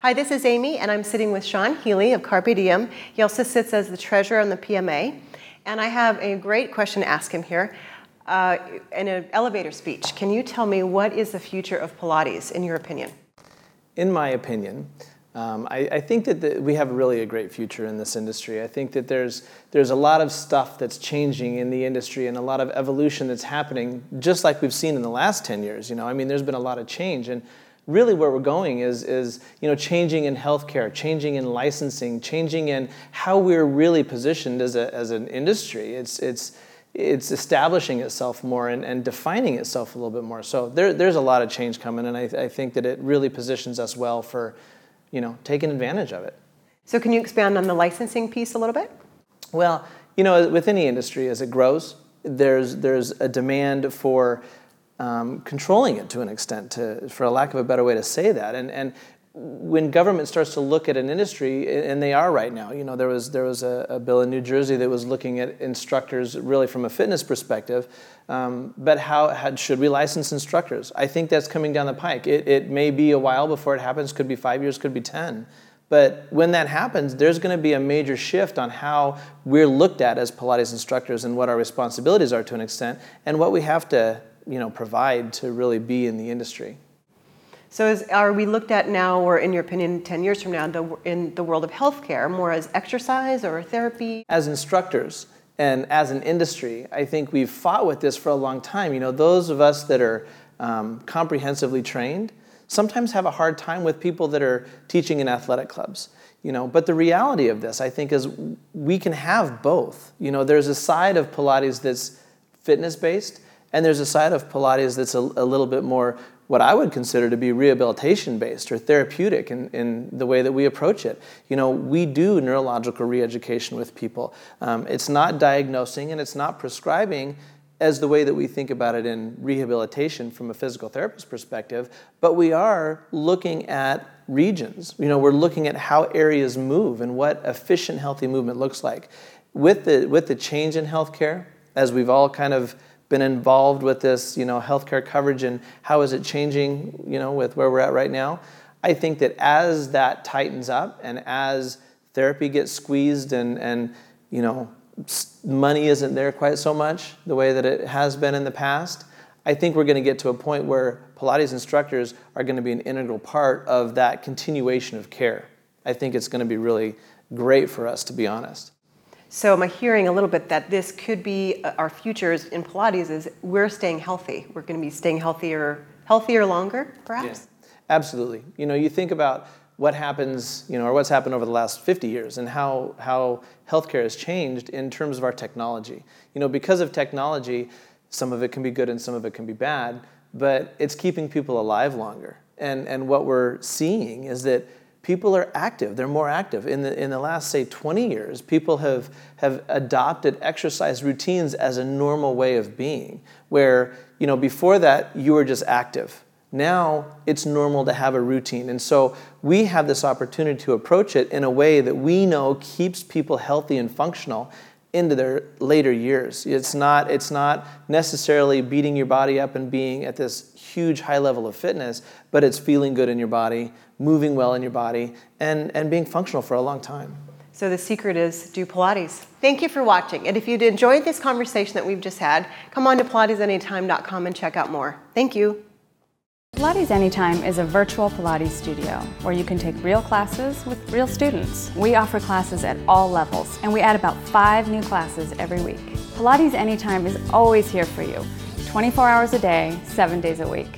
Hi, this is Amy, and I'm sitting with Shawn Healey of Carpe Diem. He also sits as the treasurer on the PMA. And I have a great question to ask him here. Uh, in an elevator speech, can you tell me what is the future of Pilates, in your opinion? In my opinion, um, I, I, think that the, we have really a great future in this industry. I think that there's, there's a lot of stuff that's changing in the industry and a lot of evolution that's happening, just like we've seen in the last 10 years. You know, I mean, there's been a lot of change. And really where we're going is, is you know, changing in healthcare, changing in licensing, changing in how we're really positioned as, a, as an industry. It's, it's, it's establishing itself more and, and defining itself a little bit more. So there, there's a lot of change coming, and I, I think that it really positions us well for you know, taking advantage of it. So can you expand on the licensing piece a little bit? Well, you know, with any industry, as it grows, there's, there's a demand for um, controlling it to an extent, to, for a lack of a better way to say that. And, and when government starts to look at an industry, and they are right now, you know, there was, there was a, a bill in New Jersey that was looking at instructors really from a fitness perspective, um, but how, should we license instructors? I think that's coming down the pike. It, it may be a while before it happens, could be five years, could be 10. But when that happens, there's going to be a major shift on how we're looked at as Pilates instructors and what our responsibilities are to an extent, and what we have to you know, provide to really be in the industry. So is, are we looked at now, or in your opinion, 10 years from now, the, in the world of healthcare, more as exercise or therapy? As instructors and as an industry, I think we've fought with this for a long time. You know, those of us that are um, comprehensively trained sometimes have a hard time with people that are teaching in athletic clubs. You know, but the reality of this, I think, is we can have both. You know, there's a side of Pilates that's fitness based, and there's a side of Pilates that's a, a little bit more what I would consider to be rehabilitation based or therapeutic in, in the way that we approach it. You know, we do neurological reeducation with people. Um, it's not diagnosing and it's not prescribing as the way that we think about it in rehabilitation from a physical therapist perspective, but we are looking at regions. You know, we're looking at how areas move and what efficient, healthy movement looks like. With the, with the change in healthcare, as we've all kind of been involved with this, you know, healthcare coverage and how is it changing, you know, with where we're at right now. I think that as that tightens up and as therapy gets squeezed and, and you know, money isn't there quite so much the way that it has been in the past, I think we're going to get to a point where Pilates instructors are going to be an integral part of that continuation of care. I think it's going to be really great for us, to be honest. So I hearing a little bit that this could be uh, our futures in Pilates is we're staying healthy. We're going to be staying healthier, healthier longer, perhaps? Yeah, absolutely. You know, you think about what happens, you know, or what's happened over the last 50 years and how, how healthcare has changed in terms of our technology. You know, because of technology, some of it can be good and some of it can be bad, but it's keeping people alive longer. And, and what we're seeing is that people are active. They're more active. In the, in the last say 20 years people have, have adopted exercise routines as a normal way of being where you know before that you were just active. Now it's normal to have a routine. And so we have this opportunity to approach it in a way that we know keeps people healthy and functional into their later years. It's not, it's not necessarily beating your body up and being at this huge high level of fitness, but it's feeling good in your body, moving well in your body, and, and being functional for a long time. So the secret is do Pilates. Thank you for watching. And if you'd enjoyed this conversation that we've just had, come on to pilatesanytime.com and check out more. Thank you. Pilates Anytime is a virtual Pilates studio where you can take real classes with real students. We offer classes at all levels and we add about five new classes every week. Pilates Anytime is always here for you, 24 hours a day, seven days a week.